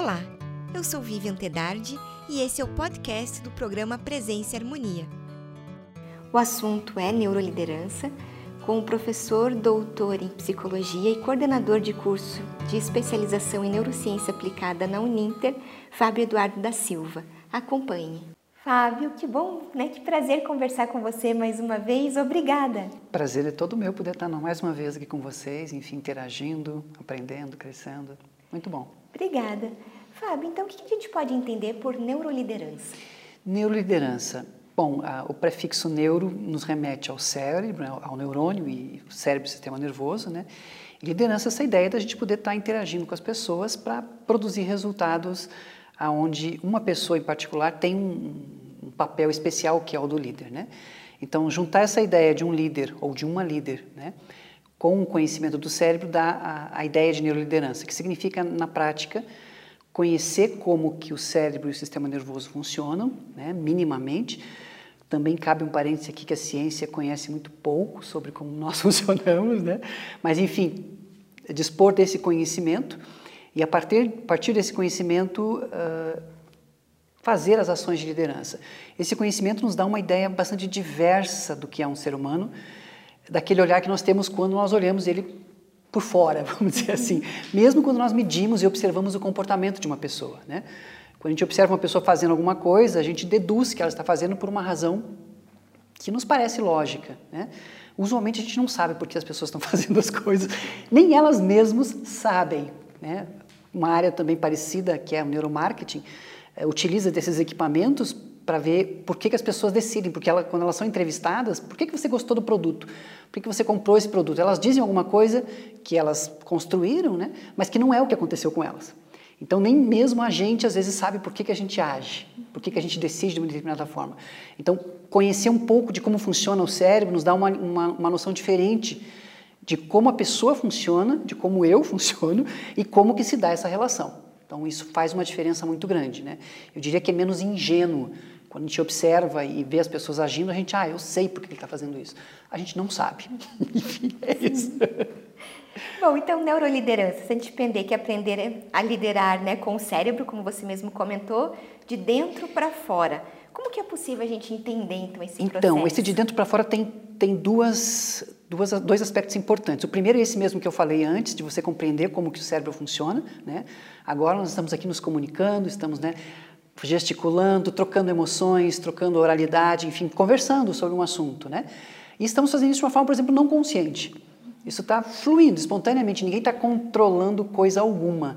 Olá, eu sou Vivian Tedardi e esse é o podcast do programa Presença e Harmonia. O assunto é neuroliderança, com o professor doutor em psicologia e coordenador de curso de especialização em neurociência aplicada na Uninter, Fábio Eduardo da Silva. Acompanhe. Fábio, que bom, né? Que prazer conversar com você mais uma vez. Obrigada. Prazer é todo meu poder estar mais uma vez aqui com vocês, enfim, interagindo, aprendendo, crescendo. Muito bom. Obrigada. Fábio, então o que a gente pode entender por neuroliderança? Neuroliderança. Bom, a, o prefixo neuro nos remete ao cérebro, né, ao neurônio e o cérebro, sistema nervoso, né? Liderança é essa ideia da gente poder estar interagindo com as pessoas para produzir resultados aonde uma pessoa em particular tem um, um, papel especial que é o do líder, né? Então, juntar essa ideia de um líder ou de uma líder, né, com o conhecimento do cérebro dá a, a ideia de neuroliderança, que significa, na prática, conhecer como que o cérebro e o sistema nervoso funcionam, né, minimamente. Também cabe um parênteses aqui que a ciência conhece muito pouco sobre como nós funcionamos, né? Mas, enfim, dispor desse conhecimento e a partir, partir desse conhecimento uh, fazer as ações de liderança. Esse conhecimento nos dá uma ideia bastante diversa do que é um ser humano, daquele olhar que nós temos quando nós olhamos ele por fora, vamos dizer assim, mesmo quando nós medimos e observamos o comportamento de uma pessoa, né? Quando a gente observa uma pessoa fazendo alguma coisa, a gente deduz que ela está fazendo por uma razão que nos parece lógica, né? Usualmente a gente não sabe por que as pessoas estão fazendo as coisas, nem elas mesmas sabem, né? Uma área também parecida, que é o neuromarketing, é, utiliza desses equipamentos para ver por que, que, as pessoas decidem, porque ela, quando elas são entrevistadas, por que, que você gostou do produto? Por que, você comprou esse produto? Elas dizem alguma coisa que elas construíram, né? mas que não é o que aconteceu com elas. Então, nem mesmo a gente, às vezes, sabe por que, que a gente age, por que, que a gente decide de uma determinada forma. Então, conhecer um pouco de como funciona o cérebro nos dá uma, uma, uma noção diferente de como a pessoa funciona, de como eu funciono e como que se dá essa relação. Então isso faz uma diferença muito grande, né? Eu diria que é menos ingênuo quando a gente observa e vê as pessoas agindo, a gente, ah, eu sei por que ele está fazendo isso. A gente não sabe. Enfim, é isso. Bom, então neuroliderança, se a gente entender que aprender a liderar, né, com o cérebro, como você mesmo comentou, de dentro para fora. Como que é possível a gente entender então esse então, processo? Então, esse de dentro para fora tem, tem duas, duas, dois aspectos importantes. O primeiro é esse mesmo que eu falei antes, de você compreender como que o cérebro funciona. Né? Agora nós estamos aqui nos comunicando, estamos né, gesticulando, trocando emoções, trocando oralidade, enfim, conversando sobre um assunto. Né? E estamos fazendo isso de uma forma, por exemplo, não consciente. Isso está fluindo espontaneamente, ninguém está controlando coisa alguma.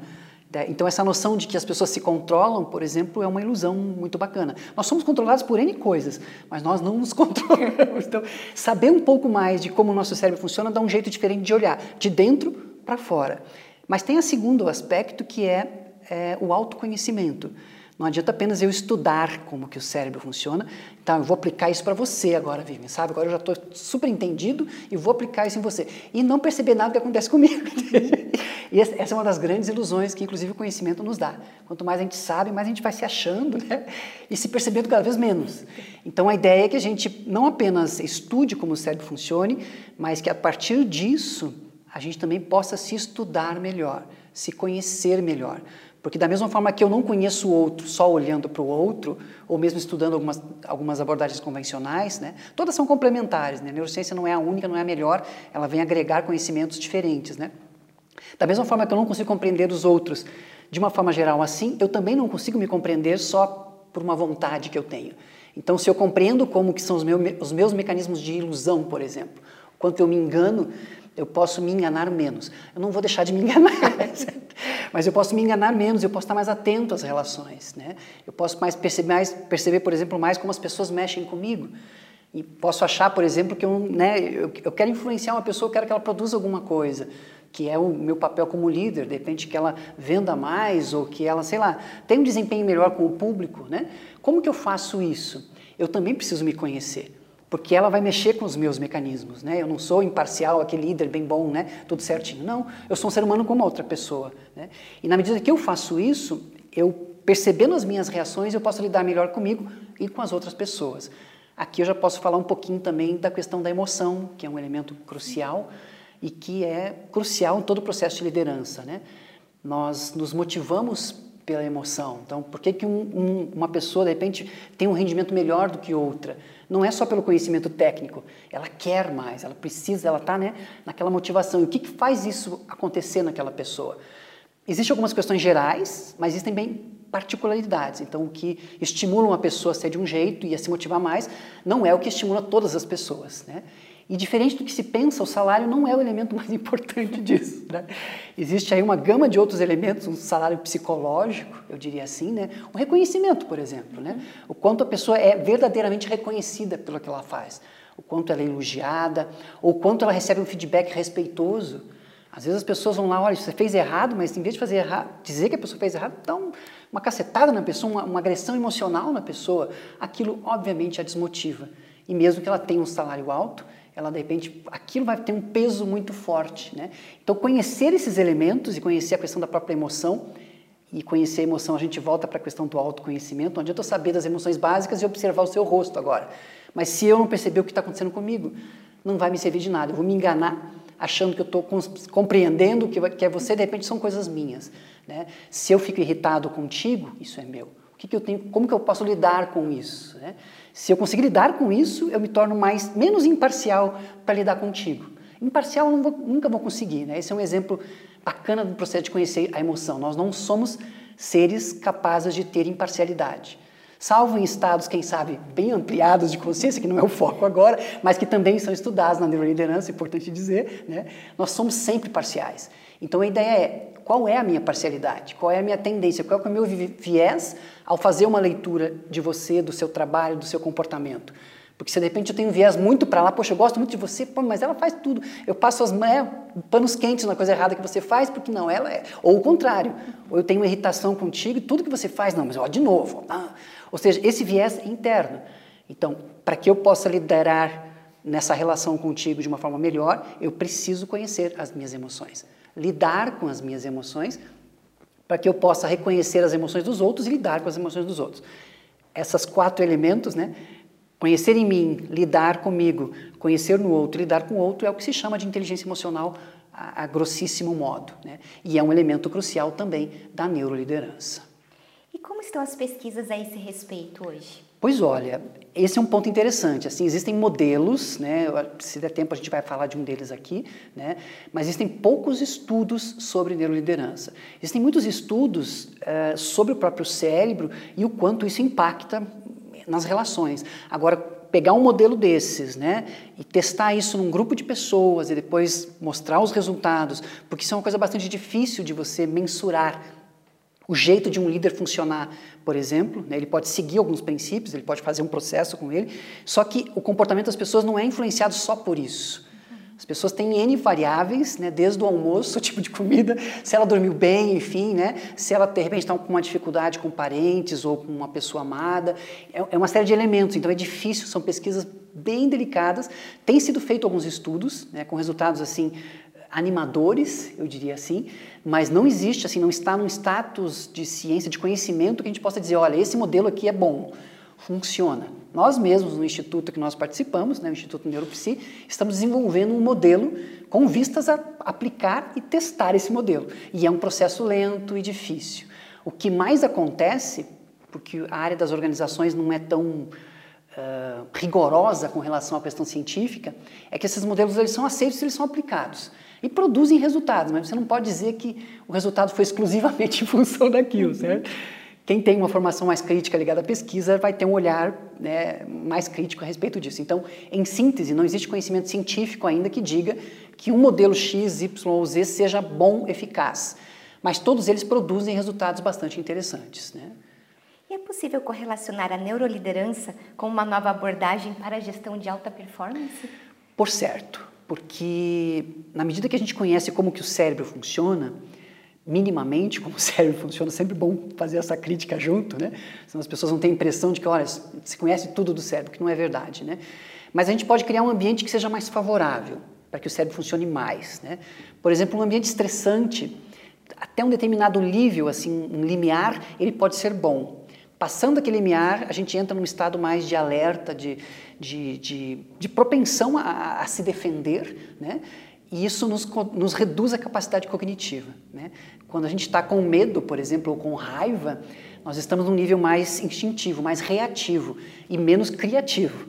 Né? Então, essa noção de que as pessoas se controlam, por exemplo, é uma ilusão muito bacana. Nós somos controlados por N coisas, mas nós não nos controlamos. Então, saber um pouco mais de como o nosso cérebro funciona dá um jeito diferente de olhar, de dentro para fora. Mas tem o segundo aspecto que é, é o autoconhecimento. Não adianta apenas eu estudar como que o cérebro funciona. Então, eu vou aplicar isso para você agora, Vivian, sabe? Agora eu já estou super entendido e vou aplicar isso em você. E não perceber nada que acontece comigo. e essa é uma das grandes ilusões que, inclusive, o conhecimento nos dá. Quanto mais a gente sabe, mais a gente vai se achando né? e se percebendo cada vez menos. Então, a ideia é que a gente não apenas estude como o cérebro funcione, mas que a partir disso a gente também possa se estudar melhor, se conhecer melhor. Porque da mesma forma que eu não conheço o outro só olhando para o outro, ou mesmo estudando algumas, algumas abordagens convencionais, né, todas são complementares. Né? A neurociência não é a única, não é a melhor, ela vem agregar conhecimentos diferentes. Né? Da mesma forma que eu não consigo compreender os outros de uma forma geral assim, eu também não consigo me compreender só por uma vontade que eu tenho. Então, se eu compreendo como que são os meus, os meus mecanismos de ilusão, por exemplo, quanto eu me engano, eu posso me enganar menos. Eu não vou deixar de me enganar, mas eu posso me enganar menos, eu posso estar mais atento às relações. Né? Eu posso mais perceber, mais, perceber, por exemplo, mais como as pessoas mexem comigo. E posso achar, por exemplo, que eu, né, eu, eu quero influenciar uma pessoa, eu quero que ela produza alguma coisa, que é o meu papel como líder, de repente que ela venda mais ou que ela, sei lá, tenha um desempenho melhor com o público. Né? Como que eu faço isso? Eu também preciso me conhecer porque ela vai mexer com os meus mecanismos, né? Eu não sou imparcial, aquele líder bem bom, né? Tudo certinho. Não, eu sou um ser humano como outra pessoa, né? E na medida que eu faço isso, eu percebendo as minhas reações, eu posso lidar melhor comigo e com as outras pessoas. Aqui eu já posso falar um pouquinho também da questão da emoção, que é um elemento crucial e que é crucial em todo o processo de liderança, né? Nós nos motivamos pela emoção. Então, por que, que um, um, uma pessoa, de repente, tem um rendimento melhor do que outra? Não é só pelo conhecimento técnico, ela quer mais, ela precisa, ela está né, naquela motivação. E o que, que faz isso acontecer naquela pessoa? Existem algumas questões gerais, mas existem bem particularidades. Então, o que estimula uma pessoa a ser de um jeito e a se motivar mais não é o que estimula todas as pessoas. Né? E diferente do que se pensa, o salário não é o elemento mais importante disso. Né? Existe aí uma gama de outros elementos, um salário psicológico, eu diria assim, né? o reconhecimento, por exemplo. Né? O quanto a pessoa é verdadeiramente reconhecida pelo que ela faz, o quanto ela é elogiada, ou quanto ela recebe um feedback respeitoso. Às vezes as pessoas vão lá, olha, você fez errado, mas em vez de fazer errado, dizer que a pessoa fez errado, dá um, uma cacetada na pessoa, uma, uma agressão emocional na pessoa. Aquilo, obviamente, a desmotiva. E mesmo que ela tenha um salário alto, ela de repente, aquilo vai ter um peso muito forte, né? Então conhecer esses elementos e conhecer a questão da própria emoção e conhecer a emoção, a gente volta para a questão do autoconhecimento, onde eu estou saber das emoções básicas e observar o seu rosto agora. Mas se eu não perceber o que está acontecendo comigo, não vai me servir de nada. Eu vou me enganar achando que eu estou compreendendo que é você, de repente são coisas minhas. Né? Se eu fico irritado contigo, isso é meu. O que, que eu tenho? Como que eu posso lidar com isso? Né? Se eu conseguir lidar com isso, eu me torno mais menos imparcial para lidar contigo. Imparcial eu vou, nunca vou conseguir. Né? Esse é um exemplo bacana do processo de conhecer a emoção. Nós não somos seres capazes de ter imparcialidade. Salvo em estados, quem sabe, bem ampliados de consciência, que não é o foco agora, mas que também são estudados na neuroliderança, é importante dizer, né? nós somos sempre parciais. Então a ideia é qual é a minha parcialidade, qual é a minha tendência, qual é o meu viés ao fazer uma leitura de você, do seu trabalho, do seu comportamento. Porque se de repente eu tenho um viés muito para lá, poxa, eu gosto muito de você, pô, mas ela faz tudo. Eu passo as é, panos quentes na coisa errada que você faz, porque não, ela é. Ou o contrário. Ou eu tenho irritação contigo e tudo que você faz, não, mas ó, de novo. Ah. Ou seja, esse viés é interno. Então, para que eu possa liderar nessa relação contigo de uma forma melhor, eu preciso conhecer as minhas emoções lidar com as minhas emoções, para que eu possa reconhecer as emoções dos outros e lidar com as emoções dos outros. Essas quatro elementos, né? Conhecer em mim, lidar comigo, conhecer no outro, lidar com o outro, é o que se chama de inteligência emocional a, a grossíssimo modo. Né? E é um elemento crucial também da neuroliderança. E como estão as pesquisas a esse respeito hoje? Pois olha, esse é um ponto interessante. Assim, existem modelos, né? Se der tempo a gente vai falar de um deles aqui, né? Mas existem poucos estudos sobre neuroliderança. Existem muitos estudos uh, sobre o próprio cérebro e o quanto isso impacta nas relações. Agora, pegar um modelo desses, né, e testar isso num grupo de pessoas e depois mostrar os resultados, porque isso é uma coisa bastante difícil de você mensurar o jeito de um líder funcionar, por exemplo, né, ele pode seguir alguns princípios, ele pode fazer um processo com ele, só que o comportamento das pessoas não é influenciado só por isso. As pessoas têm N variáveis, né, desde o almoço, o tipo de comida, se ela dormiu bem, enfim, né, se ela de repente está com uma dificuldade com parentes ou com uma pessoa amada, é, é uma série de elementos, então é difícil, são pesquisas bem delicadas. Tem sido feito alguns estudos né, com resultados assim animadores, eu diria assim, mas não existe, assim, não está num status de ciência, de conhecimento que a gente possa dizer, olha, esse modelo aqui é bom, funciona. Nós mesmos, no instituto que nós participamos, né, o Instituto Neuropsi, estamos desenvolvendo um modelo com vistas a aplicar e testar esse modelo. E é um processo lento e difícil. O que mais acontece, porque a área das organizações não é tão uh, rigorosa com relação à questão científica, é que esses modelos eles são aceitos e eles são aplicados e produzem resultados, mas você não pode dizer que o resultado foi exclusivamente em função daquilo, uhum. certo? Quem tem uma formação mais crítica ligada à pesquisa vai ter um olhar né, mais crítico a respeito disso. Então, em síntese, não existe conhecimento científico ainda que diga que um modelo X, Y ou Z seja bom, eficaz. Mas todos eles produzem resultados bastante interessantes. Né? E é possível correlacionar a neuroliderança com uma nova abordagem para a gestão de alta performance? Por certo porque na medida que a gente conhece como que o cérebro funciona, minimamente como o cérebro funciona, é sempre bom fazer essa crítica junto, né? Senão as pessoas não têm a impressão de que, olha, se conhece tudo do cérebro, que não é verdade, né? Mas a gente pode criar um ambiente que seja mais favorável para que o cérebro funcione mais, né? Por exemplo, um ambiente estressante, até um determinado nível, assim, um limiar, ele pode ser bom. Passando aquele limiar, a gente entra num estado mais de alerta, de, de, de, de propensão a, a, se defender, né? e isso nos, nos reduz a capacidade cognitiva. Né? Quando a gente está com medo, por exemplo, ou com raiva, nós estamos num nível mais instintivo, mais reativo e menos criativo,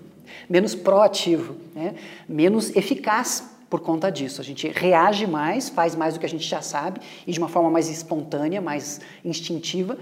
menos proativo, né? menos eficaz por conta disso. A gente reage mais, faz mais do que a gente já sabe e de uma forma mais espontânea, mais instintiva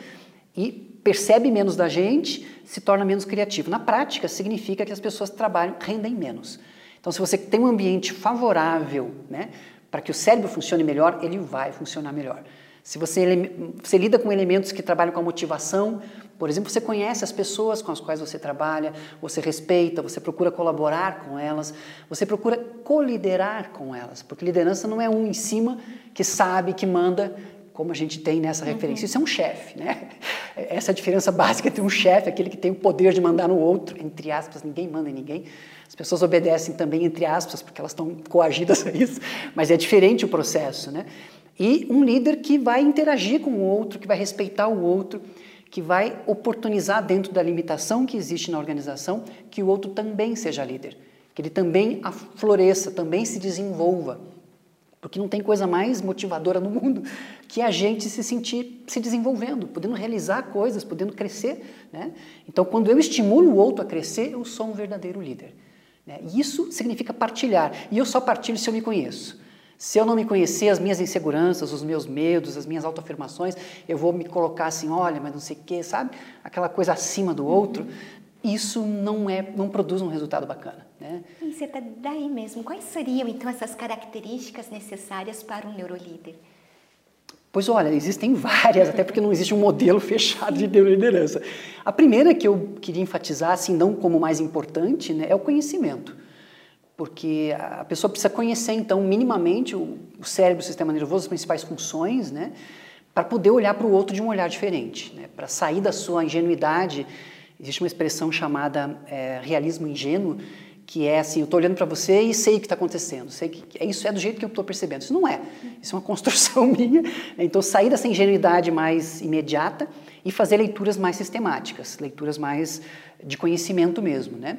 e percebe menos da gente, se torna menos criativo. Na prática, significa que as pessoas trabalham, rendem menos. Então, se você tem um ambiente favorável né, para que o cérebro funcione melhor, ele vai funcionar melhor. Se você, você lida com elementos que trabalham com a motivação, por exemplo, você conhece as pessoas com as quais você trabalha, você respeita, você procura colaborar com elas, você procura coliderar com elas, porque liderança não é um em cima que sabe, que manda, como a gente tem nessa uhum. referência. Isso é um chefe, né? Essa é a diferença básica entre um chefe, aquele que tem o poder de mandar no outro, entre aspas, ninguém manda em ninguém. As pessoas obedecem também, entre aspas, porque elas estão coagidas a isso, mas é diferente o processo, né? E um líder que vai interagir com o outro, que vai respeitar o outro, que vai oportunizar dentro da limitação que existe na organização que o outro também seja líder, que ele também floresça, também se desenvolva. Porque não tem coisa mais motivadora no mundo que a gente se sentir se desenvolvendo, podendo realizar coisas, podendo crescer. Né? Então, quando eu estimulo o outro a crescer, eu sou um verdadeiro líder. Né? E isso significa partilhar. E eu só partilho se eu me conheço. Se eu não me conhecer as minhas inseguranças, os meus medos, as minhas autoafirmações, eu vou me colocar assim, olha, mas não sei o quê, sabe? Aquela coisa acima do outro. Isso não é, não produz um resultado bacana, né? E você está daí mesmo. Quais seriam então essas características necessárias para um neurolíder? Pois olha, existem várias, até porque não existe um modelo fechado de neuroliderança. A primeira que eu queria enfatizar, assim, não como mais importante, né, é o conhecimento porque a pessoa precisa conhecer, então, minimamente o, o cérebro, o sistema nervoso, as principais funções, né, para poder olhar para o outro de um olhar diferente, né, para sair da sua ingenuidade. Existe uma expressão chamada é, realismo ingênuo, que é assim, eu estou olhando para você e sei o que está acontecendo, sei que isso é do jeito que eu estou percebendo. Isso não é, isso é uma construção minha. Então, sair dessa ingenuidade mais imediata e fazer leituras mais sistemáticas, leituras mais de conhecimento mesmo, né?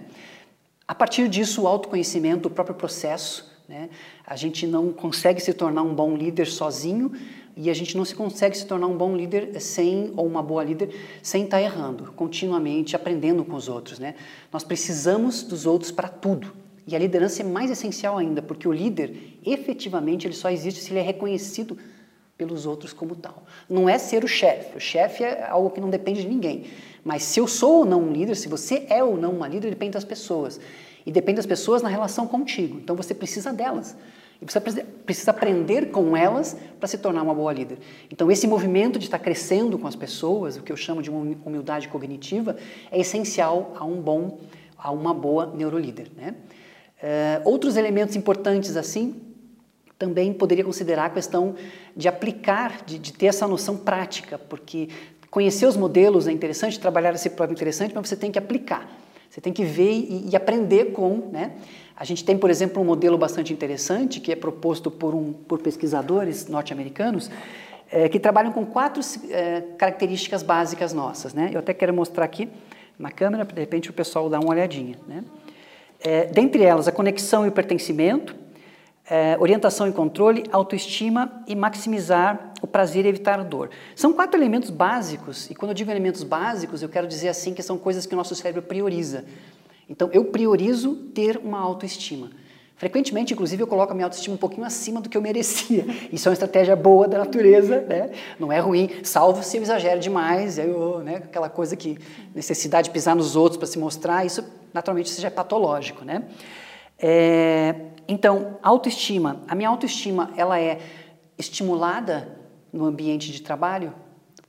A partir disso, o autoconhecimento, o próprio processo, né? a gente não consegue se tornar um bom líder sozinho e a gente não se consegue se tornar um bom líder sem, ou uma boa líder, sem estar errando, continuamente aprendendo com os outros. Né? Nós precisamos dos outros para tudo. E a liderança é mais essencial ainda, porque o líder, efetivamente, ele só existe se ele é reconhecido pelos outros como tal. Não é ser o chefe. O chefe é algo que não depende de ninguém. Mas se eu sou ou não um líder, se você é ou não uma líder, depende das pessoas. E depende das pessoas na relação contigo. Então você precisa delas. E você precisa aprender com elas para se tornar uma boa líder. Então esse movimento de estar crescendo com as pessoas, o que eu chamo de uma humildade cognitiva, é essencial a um bom, a uma boa neurolíder. Né? Uh, outros elementos importantes assim também poderia considerar a questão de aplicar, de, de ter essa noção prática, porque Conhecer os modelos é interessante, trabalhar esse problema é interessante, mas você tem que aplicar. Você tem que ver e, e aprender com, né? A gente tem, por exemplo, um modelo bastante interessante que é proposto por, um, por pesquisadores norte-americanos é, que trabalham com quatro é, características básicas nossas, né? Eu até quero mostrar aqui na câmera, de repente o pessoal dar uma olhadinha, né? É, dentre elas, a conexão e o pertencimento, é, orientação e controle, autoestima e maximizar o prazer e evitar a dor. São quatro elementos básicos, e quando eu digo elementos básicos, eu quero dizer assim que são coisas que o nosso cérebro prioriza. Então, eu priorizo ter uma autoestima. Frequentemente, inclusive, eu coloco a minha autoestima um pouquinho acima do que eu merecia. Isso é uma estratégia boa da natureza, né? não é ruim, salvo se eu exagero demais, eu, né? aquela coisa que necessidade de pisar nos outros para se mostrar, isso naturalmente seja é patológico. Né? É, então, autoestima. A minha autoestima, ela é estimulada no ambiente de trabalho?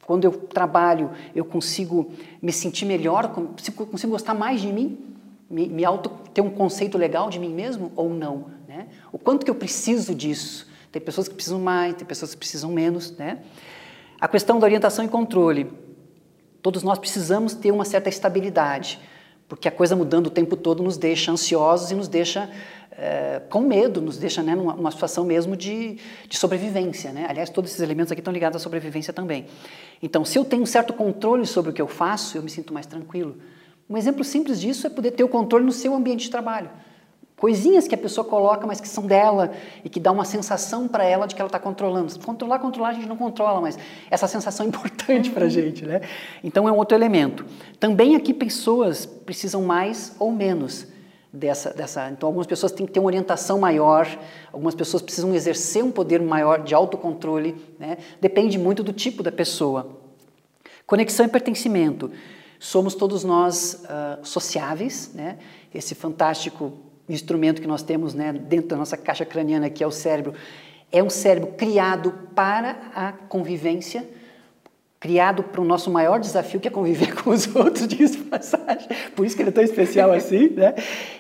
Quando eu trabalho, eu consigo me sentir melhor, consigo, gostar mais de mim? Me, me auto, ter um conceito legal de mim mesmo ou não? Né? O quanto que eu preciso disso? Tem pessoas que precisam mais, tem pessoas que precisam menos. Né? A questão da orientação e controle. Todos nós precisamos ter uma certa estabilidade, porque a coisa mudando o tempo todo nos deixa ansiosos e nos deixa é, com medo, nos deixa né, numa, numa situação mesmo de, de, sobrevivência. Né? Aliás, todos esses elementos aqui estão ligados à sobrevivência também. Então, se eu tenho um certo controle sobre o que eu faço, eu me sinto mais tranquilo. Um exemplo simples disso é poder ter o controle no seu ambiente de trabalho. Coisinhas que a pessoa coloca, mas que são dela e que dá uma sensação para ela de que ela está controlando. Controlar, controlar, a gente não controla, mas essa sensação é importante para a gente, né? Então é um outro elemento. Também aqui pessoas precisam mais ou menos dessa, dessa. Então algumas pessoas têm que ter uma orientação maior, algumas pessoas precisam exercer um poder maior de autocontrole, né? Depende muito do tipo da pessoa. Conexão e pertencimento. Somos todos nós uh, sociáveis, né? Esse fantástico instrumento que nós temos né, dentro da nossa caixa craniana, que é o cérebro, é um cérebro criado para a convivência, criado para o nosso maior desafio, que é conviver com os outros, diz passagem. Por isso que ele é tão especial assim, né?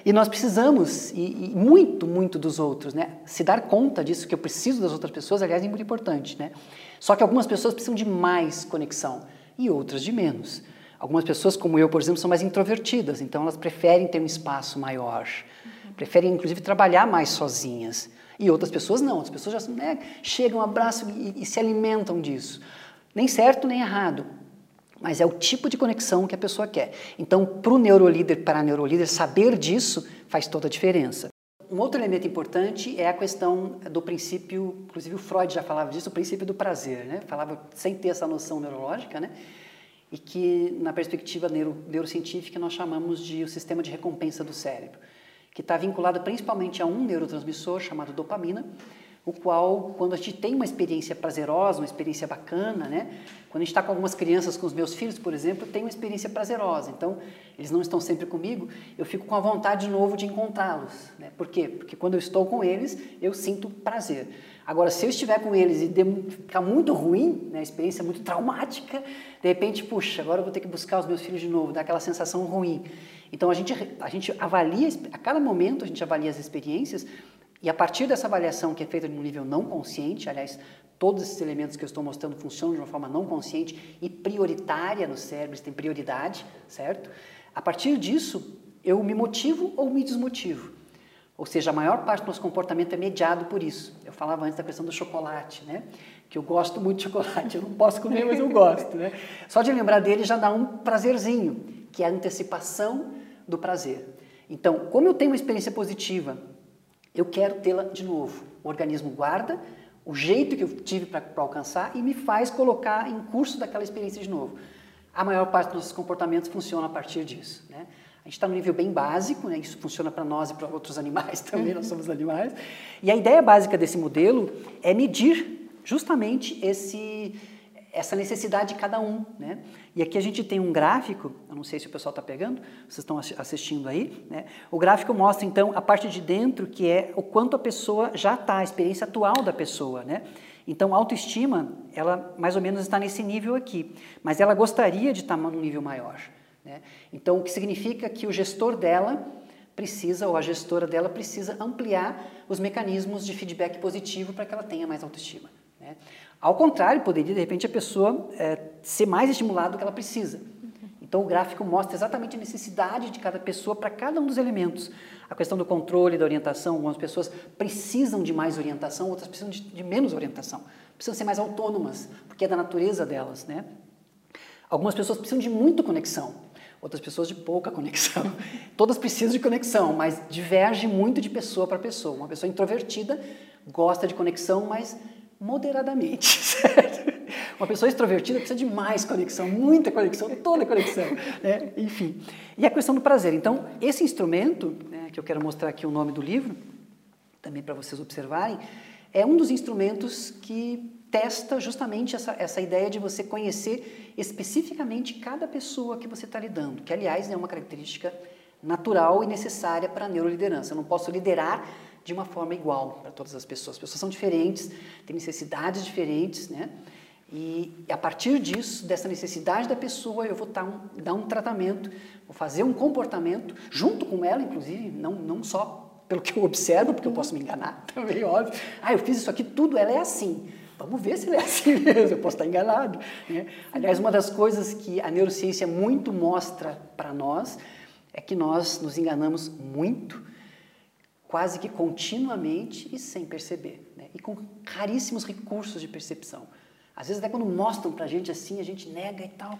E nós precisamos, e, e, muito, muito dos outros, né? Se dar conta disso, que eu preciso das outras pessoas, aliás, é muito importante, né? Só que algumas pessoas precisam de mais conexão e outras de menos. Algumas pessoas, como eu, por exemplo, são mais introvertidas, então elas preferem ter um espaço maior preferem inclusive trabalhar mais sozinhas. E outras pessoas não, outras pessoas já né, chegam, abraçam e, e se alimentam disso. Nem certo nem errado, mas é o tipo de conexão que a pessoa quer. Então, para o neurolíder, para a neurolíder, saber disso faz toda a diferença. Um outro elemento importante é a questão do princípio, inclusive o Freud já falava disso, o princípio do prazer, né? Falava sem ter essa noção neurológica, né? E que na perspectiva neuro, neurocientífica nós chamamos de o sistema de recompensa do cérebro que está vinculado principalmente a um neurotransmissor chamado dopamina, o qual, quando a gente tem uma experiência prazerosa, uma experiência bacana, né? Quando a gente está com algumas crianças, com os meus filhos, por exemplo, tem uma experiência prazerosa. Então, eles não estão sempre comigo, eu fico com a vontade de novo de encontrá-los. Né? Por quê? Porque quando eu estou com eles, eu sinto prazer. Agora, se eu estiver com eles e ficar muito ruim, né, a experiência muito traumática, de repente, puxa, agora eu vou ter que buscar os meus filhos de novo, dá aquela sensação ruim. Então a gente, a gente avalia, a cada momento a gente avalia as experiências e a partir dessa avaliação que é feita de um nível não consciente, aliás, todos esses elementos que eu estou mostrando funcionam de uma forma não consciente e prioritária no cérebro, eles têm prioridade, certo? A partir disso, eu me motivo ou me desmotivo. Ou seja, a maior parte do nosso comportamento é mediado por isso. Eu falava antes da questão do chocolate, né? Que eu gosto muito de chocolate, eu não posso comer, mas eu gosto, né? Só de lembrar dele já dá um prazerzinho, que é a antecipação do prazer. Então, como eu tenho uma experiência positiva, eu quero tê-la de novo. O organismo guarda o jeito que eu tive para alcançar e me faz colocar em curso daquela experiência de novo. A maior parte dos nossos comportamentos funciona a partir disso. Né? A gente está no nível bem básico, né? isso funciona para nós e para outros animais também, nós somos animais. E a ideia básica desse modelo é medir justamente esse, essa necessidade de cada um. Né? E aqui a gente tem um gráfico, eu não sei se o pessoal está pegando, vocês estão assistindo aí. Né? O gráfico mostra então a parte de dentro, que é o quanto a pessoa já está, a experiência atual da pessoa. Né? Então, a autoestima, ela mais ou menos está nesse nível aqui, mas ela gostaria de estar tá num nível maior. Né? Então, o que significa que o gestor dela precisa, ou a gestora dela precisa ampliar os mecanismos de feedback positivo para que ela tenha mais autoestima. Né? Ao contrário, poderia de repente a pessoa é, ser mais estimulada do que ela precisa. Então o gráfico mostra exatamente a necessidade de cada pessoa para cada um dos elementos. A questão do controle, da orientação, algumas pessoas precisam de mais orientação, outras precisam de, de menos orientação. Precisam ser mais autônomas, porque é da natureza delas, né? Algumas pessoas precisam de muita conexão, outras pessoas de pouca conexão. Todas precisam de conexão, mas diverge muito de pessoa para pessoa. Uma pessoa introvertida gosta de conexão, mas moderadamente, certo? Uma pessoa extrovertida precisa de mais conexão, muita conexão, toda conexão, né? enfim. E a questão do prazer. Então, esse instrumento, né, que eu quero mostrar aqui o nome do livro, também para vocês observarem, é um dos instrumentos que testa justamente essa, essa ideia de você conhecer especificamente cada pessoa que você está lidando, que, aliás, é uma característica natural e necessária para a neuroliderança. Eu não posso liderar de uma forma igual para todas as pessoas. As pessoas são diferentes, têm necessidades diferentes, né? E a partir disso, dessa necessidade da pessoa, eu vou dar um, dar um tratamento, vou fazer um comportamento, junto com ela, inclusive, não, não só pelo que eu observo, porque eu posso me enganar, também, óbvio. Ah, eu fiz isso aqui, tudo, ela é assim. Vamos ver se ele é assim mesmo, eu posso estar enganado. Né? Aliás, uma das coisas que a neurociência muito mostra para nós é que nós nos enganamos muito quase que continuamente e sem perceber, né? e com raríssimos recursos de percepção. Às vezes até quando mostram para a gente assim, a gente nega e tal.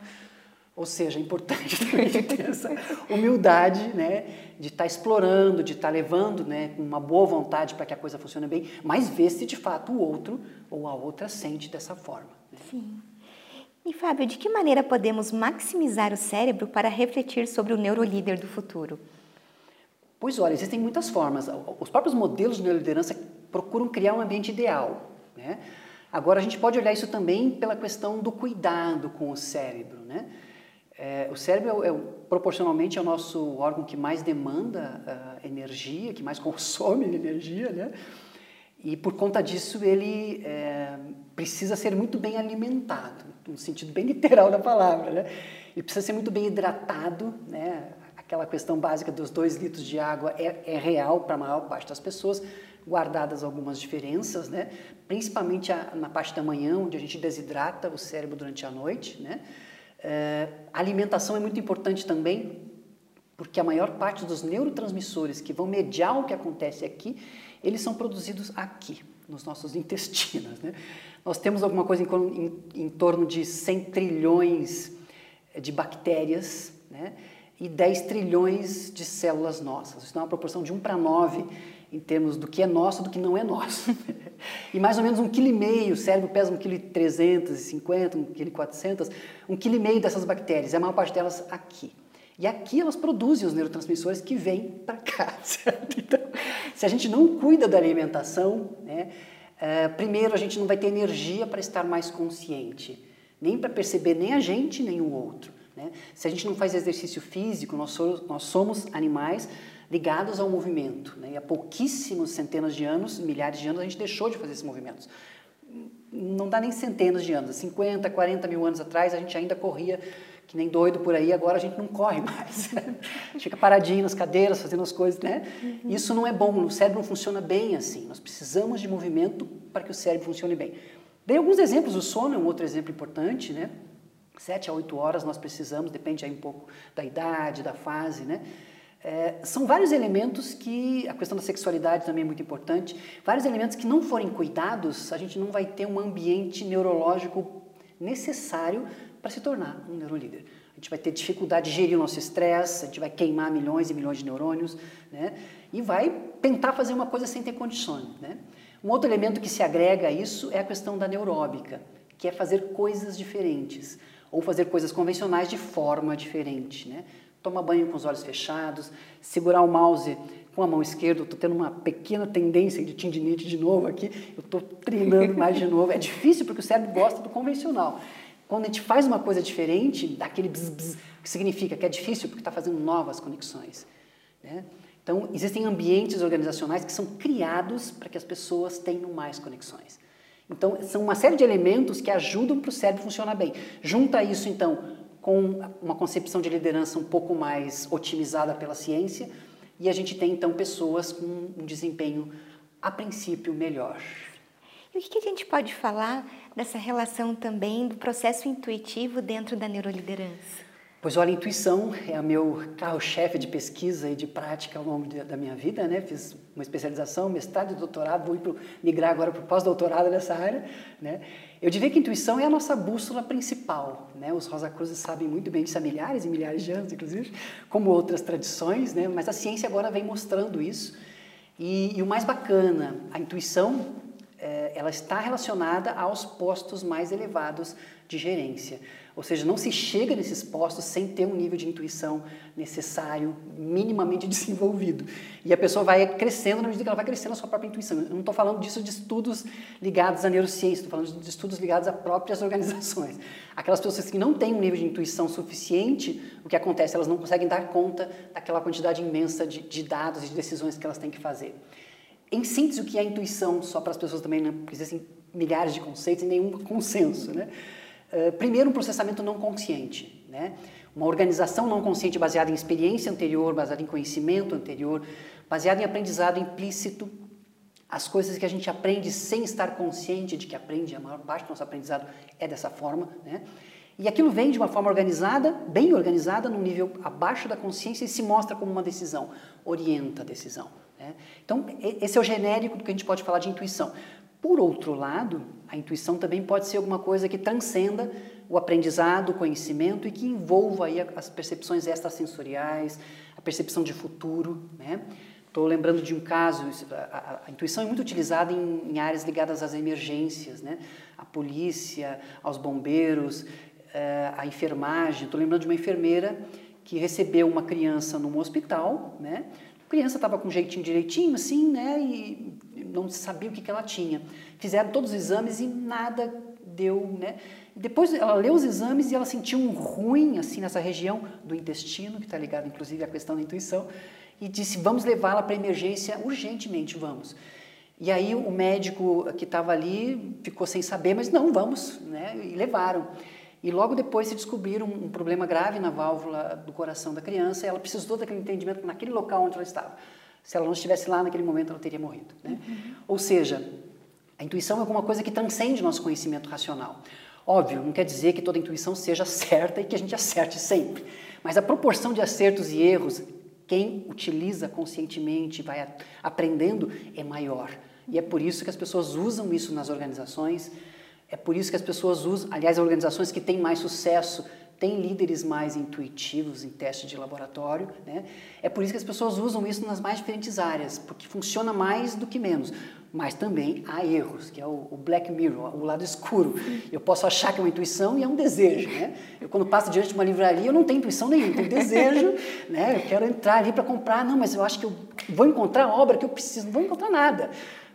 Ou seja, é importante também ter essa humildade, né, de estar tá explorando, de estar tá levando, né, com uma boa vontade para que a coisa funcione bem, mas ver se de fato o outro ou a outra sente dessa forma. Né? Sim. E Fábio, de que maneira podemos maximizar o cérebro para refletir sobre o neurolíder do futuro? Pois olha, existem muitas formas. Os próprios modelos de neuroliderança procuram criar um ambiente ideal. Né? Agora, a gente pode olhar isso também pela questão do cuidado com o cérebro. Né? É, o cérebro, é, é, proporcionalmente, é o nosso órgão que mais demanda uh, energia, que mais consome energia, né? E por conta disso, ele é, precisa ser muito bem alimentado, no sentido bem literal da palavra, né? Ele precisa ser muito bem hidratado, né? Aquela questão básica dos dois litros de água é, é real para a maior parte das pessoas, guardadas algumas diferenças, né? Principalmente a, na parte da manhã, onde a gente desidrata o cérebro durante a noite, né? É, a alimentação é muito importante também, porque a maior parte dos neurotransmissores que vão mediar o que acontece aqui, eles são produzidos aqui, nos nossos intestinos. Né? Nós temos alguma coisa em, em, em, torno de 100 trilhões de bactérias né? E 10 trilhões de células nossas. Isso dá uma proporção de 1 para 9 em termos do que é nosso do que não é nosso. e mais ou menos um quilo o cérebro pesa um quilo e 350, um quilo e 400, um quilo e meio dessas bactérias, a maior parte delas aqui. E aqui elas produzem os neurotransmissores que vêm para cá, certo? Então, se a gente não cuida da alimentação, né, é, primeiro a gente não vai ter energia para estar mais consciente, nem para perceber nem a gente, nem o outro. Né? Se a gente não faz exercício físico, nós somos, nós somos animais ligados ao movimento. Né? E há pouquíssimos centenas de anos, milhares de anos, a gente deixou de fazer esses movimentos. Não dá nem centenas de anos, 50, 40 mil anos atrás a gente ainda corria que nem doido por aí, agora a gente não corre mais. fica paradinho nas cadeiras, fazendo as coisas, né? Uhum. Isso não é bom, o cérebro não funciona bem assim. Nós precisamos de movimento para que o cérebro funcione bem. Dei alguns exemplos, o sono é um outro exemplo importante, né? Sete a oito horas nós precisamos, depende aí um pouco da idade, da fase, né? É, são vários elementos que, a questão da sexualidade também é muito importante, vários elementos que não forem cuidados, a gente não vai ter um ambiente neurológico necessário para se tornar um neurolíder. A gente vai ter dificuldade de gerir o nosso estresse, a gente vai queimar milhões e milhões de neurônios, né? E vai tentar fazer uma coisa sem ter condições, né? Um outro elemento que se agrega a isso é a questão da neuróbica, que é fazer coisas diferentes, ou fazer coisas convencionais de forma diferente, né? tomar banho com os olhos fechados, segurar o mouse com a mão esquerda, estou tendo uma pequena tendência de tendinite de novo aqui, eu estou treinando mais de novo. É difícil porque o cérebro gosta do convencional. Quando a gente faz uma coisa diferente, dá aquele bzz, bzz, que significa que é difícil porque está fazendo novas conexões. Né? Então, existem ambientes organizacionais que são criados para que as pessoas tenham mais conexões. Então, são uma série de elementos que ajudam para o cérebro funcionar bem. Junta isso, então, com uma concepção de liderança um pouco mais otimizada pela ciência, e a gente tem então pessoas com um desempenho, a princípio, melhor. E o que a gente pode falar dessa relação também do processo intuitivo dentro da neuroliderança? Pois olha, a intuição é o meu carro-chefe de pesquisa e de prática ao longo da minha vida, né? Fiz uma especialização, mestrado e doutorado, vou pro, migrar agora para o pós-doutorado nessa área, né? Eu diria que a intuição é a nossa bússola principal, né? Os Rosa Cruzes sabem muito bem disso há milhares e milhares de anos, inclusive, como outras tradições, né? Mas a ciência agora vem mostrando isso. E, e o mais bacana, a intuição, ela está relacionada aos postos mais elevados de gerência. Ou seja, não se chega nesses postos sem ter um nível de intuição necessário, minimamente desenvolvido. E a pessoa vai crescendo na medida que ela vai crescendo a sua própria intuição. Eu não estou falando disso de estudos ligados à neurociência, estou falando de estudos ligados a próprias organizações. Aquelas pessoas que não têm um nível de intuição suficiente, o que acontece? Elas não conseguem dar conta daquela quantidade imensa de, de dados e de decisões que elas têm que fazer. Em síntese, o que é intuição, só para as pessoas também, não existem milhares de conceitos e nenhum consenso, né? Eh, primeiro, um processamento não consciente, né? uma organização não consciente baseada em experiência anterior, baseada em conhecimento anterior, baseada em aprendizado implícito, as coisas que a gente aprende sem estar consciente de que aprende, a maior parte do nosso aprendizado é dessa forma, né? E aquilo vem de uma forma organizada, bem organizada, num nível abaixo da consciência e se mostra como uma decisão, orienta a decisão. Né? Então, esse é o genérico do que a gente pode falar de intuição. Por outro lado, a intuição também pode ser alguma coisa que transcenda o aprendizado, o conhecimento e que envolva aí as percepções extrasensoriais, a percepção de futuro, né? Estou lembrando de um caso, a, a, intuição é muito utilizada em, em, áreas ligadas às emergências, né? A polícia, aos bombeiros, eh, a enfermagem. Estou lembrando de uma enfermeira que recebeu uma criança num hospital, né? Criança estava com jeitinho direitinho, assim, né? E não sabia o que, que ela tinha. Fizeram todos os exames e nada deu, né? Depois ela leu os exames e ela sentiu um ruim, assim, nessa região do intestino, que está ligado, inclusive, à questão da intuição, e disse, vamos levá-la para emergência urgentemente, vamos. E aí o médico que estava ali ficou sem saber, mas não, vamos, né? E levaram. E logo depois se descobriram um problema grave na válvula do coração da criança e ela precisou daquele entendimento naquele local onde ela estava. Se ela não estivesse lá naquele momento, ela teria morrido. Né? Uhum. Ou seja, a intuição é alguma coisa que transcende nosso conhecimento racional. Óbvio, não quer dizer que toda intuição seja certa e que a gente acerte sempre. Mas a proporção de acertos e erros, quem utiliza conscientemente, vai aprendendo, é maior. E é por isso que as pessoas usam isso nas organizações, é por isso que as pessoas usam, aliás, organizações que têm mais sucesso têm líderes mais intuitivos em teste de laboratório, né? É por isso que as pessoas usam isso nas mais diferentes áreas, porque funciona mais do que menos. Mas também há erros, que é o, black mirror, o lado escuro. Eu posso achar que é uma intuição e é um desejo, né? Eu quando passo diante de uma livraria, eu não tenho intuição nenhuma, tenho desejo, né? Eu quero entrar ali para comprar, não, mas eu acho que eu vou encontrar a obra que eu preciso, não vou encontrar nada.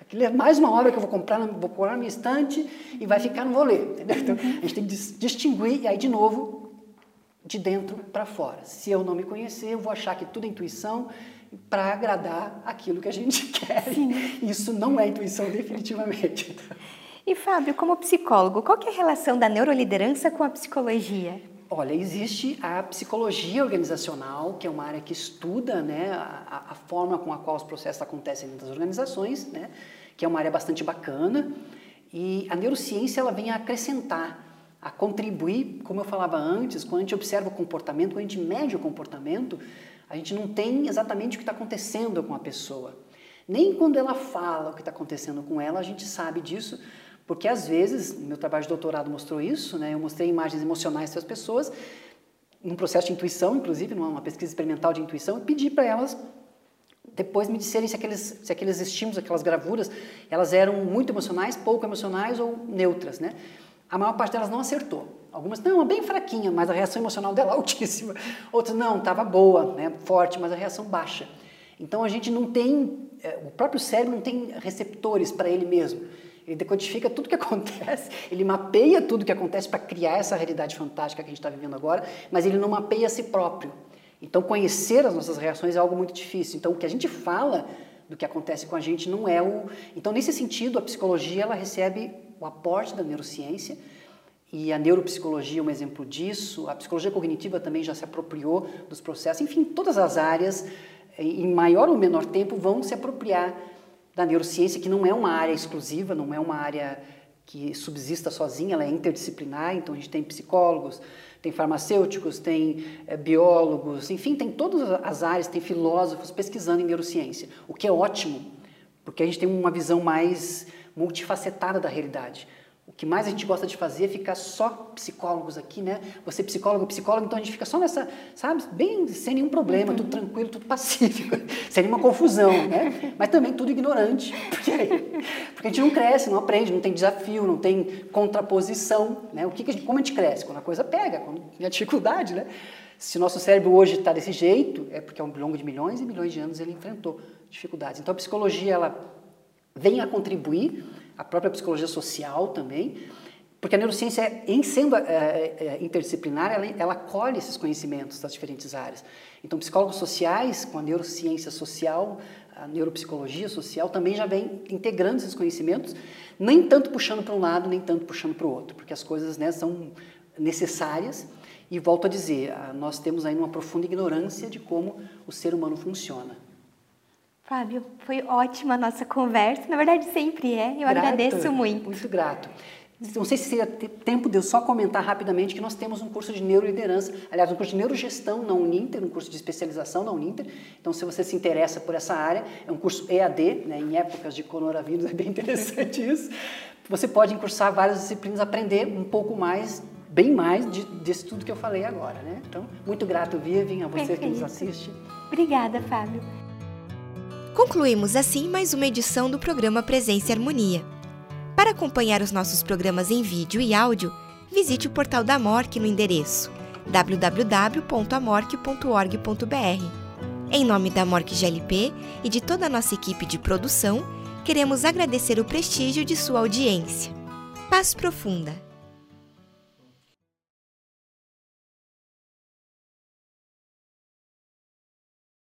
Aquilo é mais uma obra que eu vou comprar, vou pôr na minha estante e vai ficar, não vou ler. Entendeu? Então, a gente tem que distinguir, e aí, de novo, de dentro para fora. Se eu não me conhecer, eu vou achar que tudo é intuição para agradar aquilo que a gente quer. Sim. Isso não é intuição, definitivamente. E Fábio, como psicólogo, qual é a relação da neuroliderança com a psicologia? Olha, existe a psicologia organizacional, que é uma área que estuda né, a, a forma com a qual os processos acontecem dentro das organizações, né, que é uma área bastante bacana. E a neurociência ela vem a acrescentar, a contribuir, como eu falava antes, quando a gente observa o comportamento, quando a gente mede o comportamento, a gente não tem exatamente o que está acontecendo com a pessoa. Nem quando ela fala o que está acontecendo com ela, a gente sabe disso, porque às vezes, meu trabalho de doutorado mostrou isso, né? eu mostrei imagens emocionais das pessoas, num processo de intuição, inclusive, numa pesquisa experimental de intuição, e pedi para elas depois me disserem se aqueles, se aqueles estímulos, aquelas gravuras, elas eram muito emocionais, pouco emocionais ou neutras, né? A maior parte delas não acertou. Algumas, não, bem fraquinha, mas a reação emocional dela altíssima. Outras, não, estava boa, né, forte, mas a reação baixa. Então a gente não tem, é, o próprio cérebro não tem receptores para ele mesmo. Ele decodifica tudo que acontece, ele mapeia tudo que acontece para criar essa realidade fantástica que a gente está vivendo agora, mas ele não mapeia a si próprio. Então, conhecer as nossas reações é algo muito difícil. Então, o que a gente fala do que acontece com a gente não é o. Então, nesse sentido, a psicologia ela recebe o aporte da neurociência e a neuropsicologia é um exemplo disso. A psicologia cognitiva também já se apropriou dos processos. Enfim, todas as áreas, em maior ou menor tempo, vão se apropriar da neurociência, que não é uma área exclusiva, não é uma área que subsista sozinha, ela é interdisciplinar, então a gente tem psicólogos, tem farmacêuticos, tem é, biólogos, enfim, tem todas as áreas, tem filósofos pesquisando em neurociência, o que é ótimo, porque a gente tem uma visão mais multifacetada da realidade. O que mais a gente gosta de fazer é ficar só psicólogos aqui, né? Você psicólogo, psicólogo, então a gente fica só nessa, sabe, bem sem nenhum problema, tudo tranquilo, tudo pacífico, sem nenhuma confusão, né? Mas também tudo ignorante, porque, porque a gente não cresce, não aprende, não tem desafio, não tem contraposição, né? O que, que a gente, como a gente cresce? Quando a coisa pega, quando tem a dificuldade, né? Se o nosso cérebro hoje está desse jeito, é porque ao longo de milhões e milhões de anos ele enfrentou dificuldades. Então a psicologia ela vem a contribuir a própria psicologia social também, porque a neurociência, em sendo é, é, interdisciplinar, ela, ela colhe esses conhecimentos das diferentes áreas. Então, psicólogos sociais, com a neurociência social, a neuropsicologia social, também já vem integrando esses conhecimentos, nem tanto puxando para um lado, nem tanto puxando para o outro, porque as coisas né, são necessárias. E volto a dizer, nós temos aí uma profunda ignorância de como o ser humano funciona. Fábio, foi ótima a nossa conversa. Na verdade, sempre é. Eu grato, agradeço muito. Muito grato. Não sei se seria tempo de eu só comentar rapidamente que nós temos um curso de neuroliderança, aliás, um curso de neurogestão na Uninter, um curso de especialização na Uninter. Então, se você se interessa por essa área, é um curso EAD, né, em épocas de coronavírus, é bem interessante isso. Você pode incursar várias disciplinas, aprender um pouco mais, bem mais de, desse tudo que eu falei agora. Né? Então, muito grato, Vivian, a você Perfeito. que nos assiste. Obrigada, Fábio. Concluímos assim mais uma edição do programa Presença e Harmonia. Para acompanhar os nossos programas em vídeo e áudio, visite o portal da MORC no endereço www.amorc.org.br. Em nome da MORC GLP e de toda a nossa equipe de produção, queremos agradecer o prestígio de sua audiência. Paz profunda!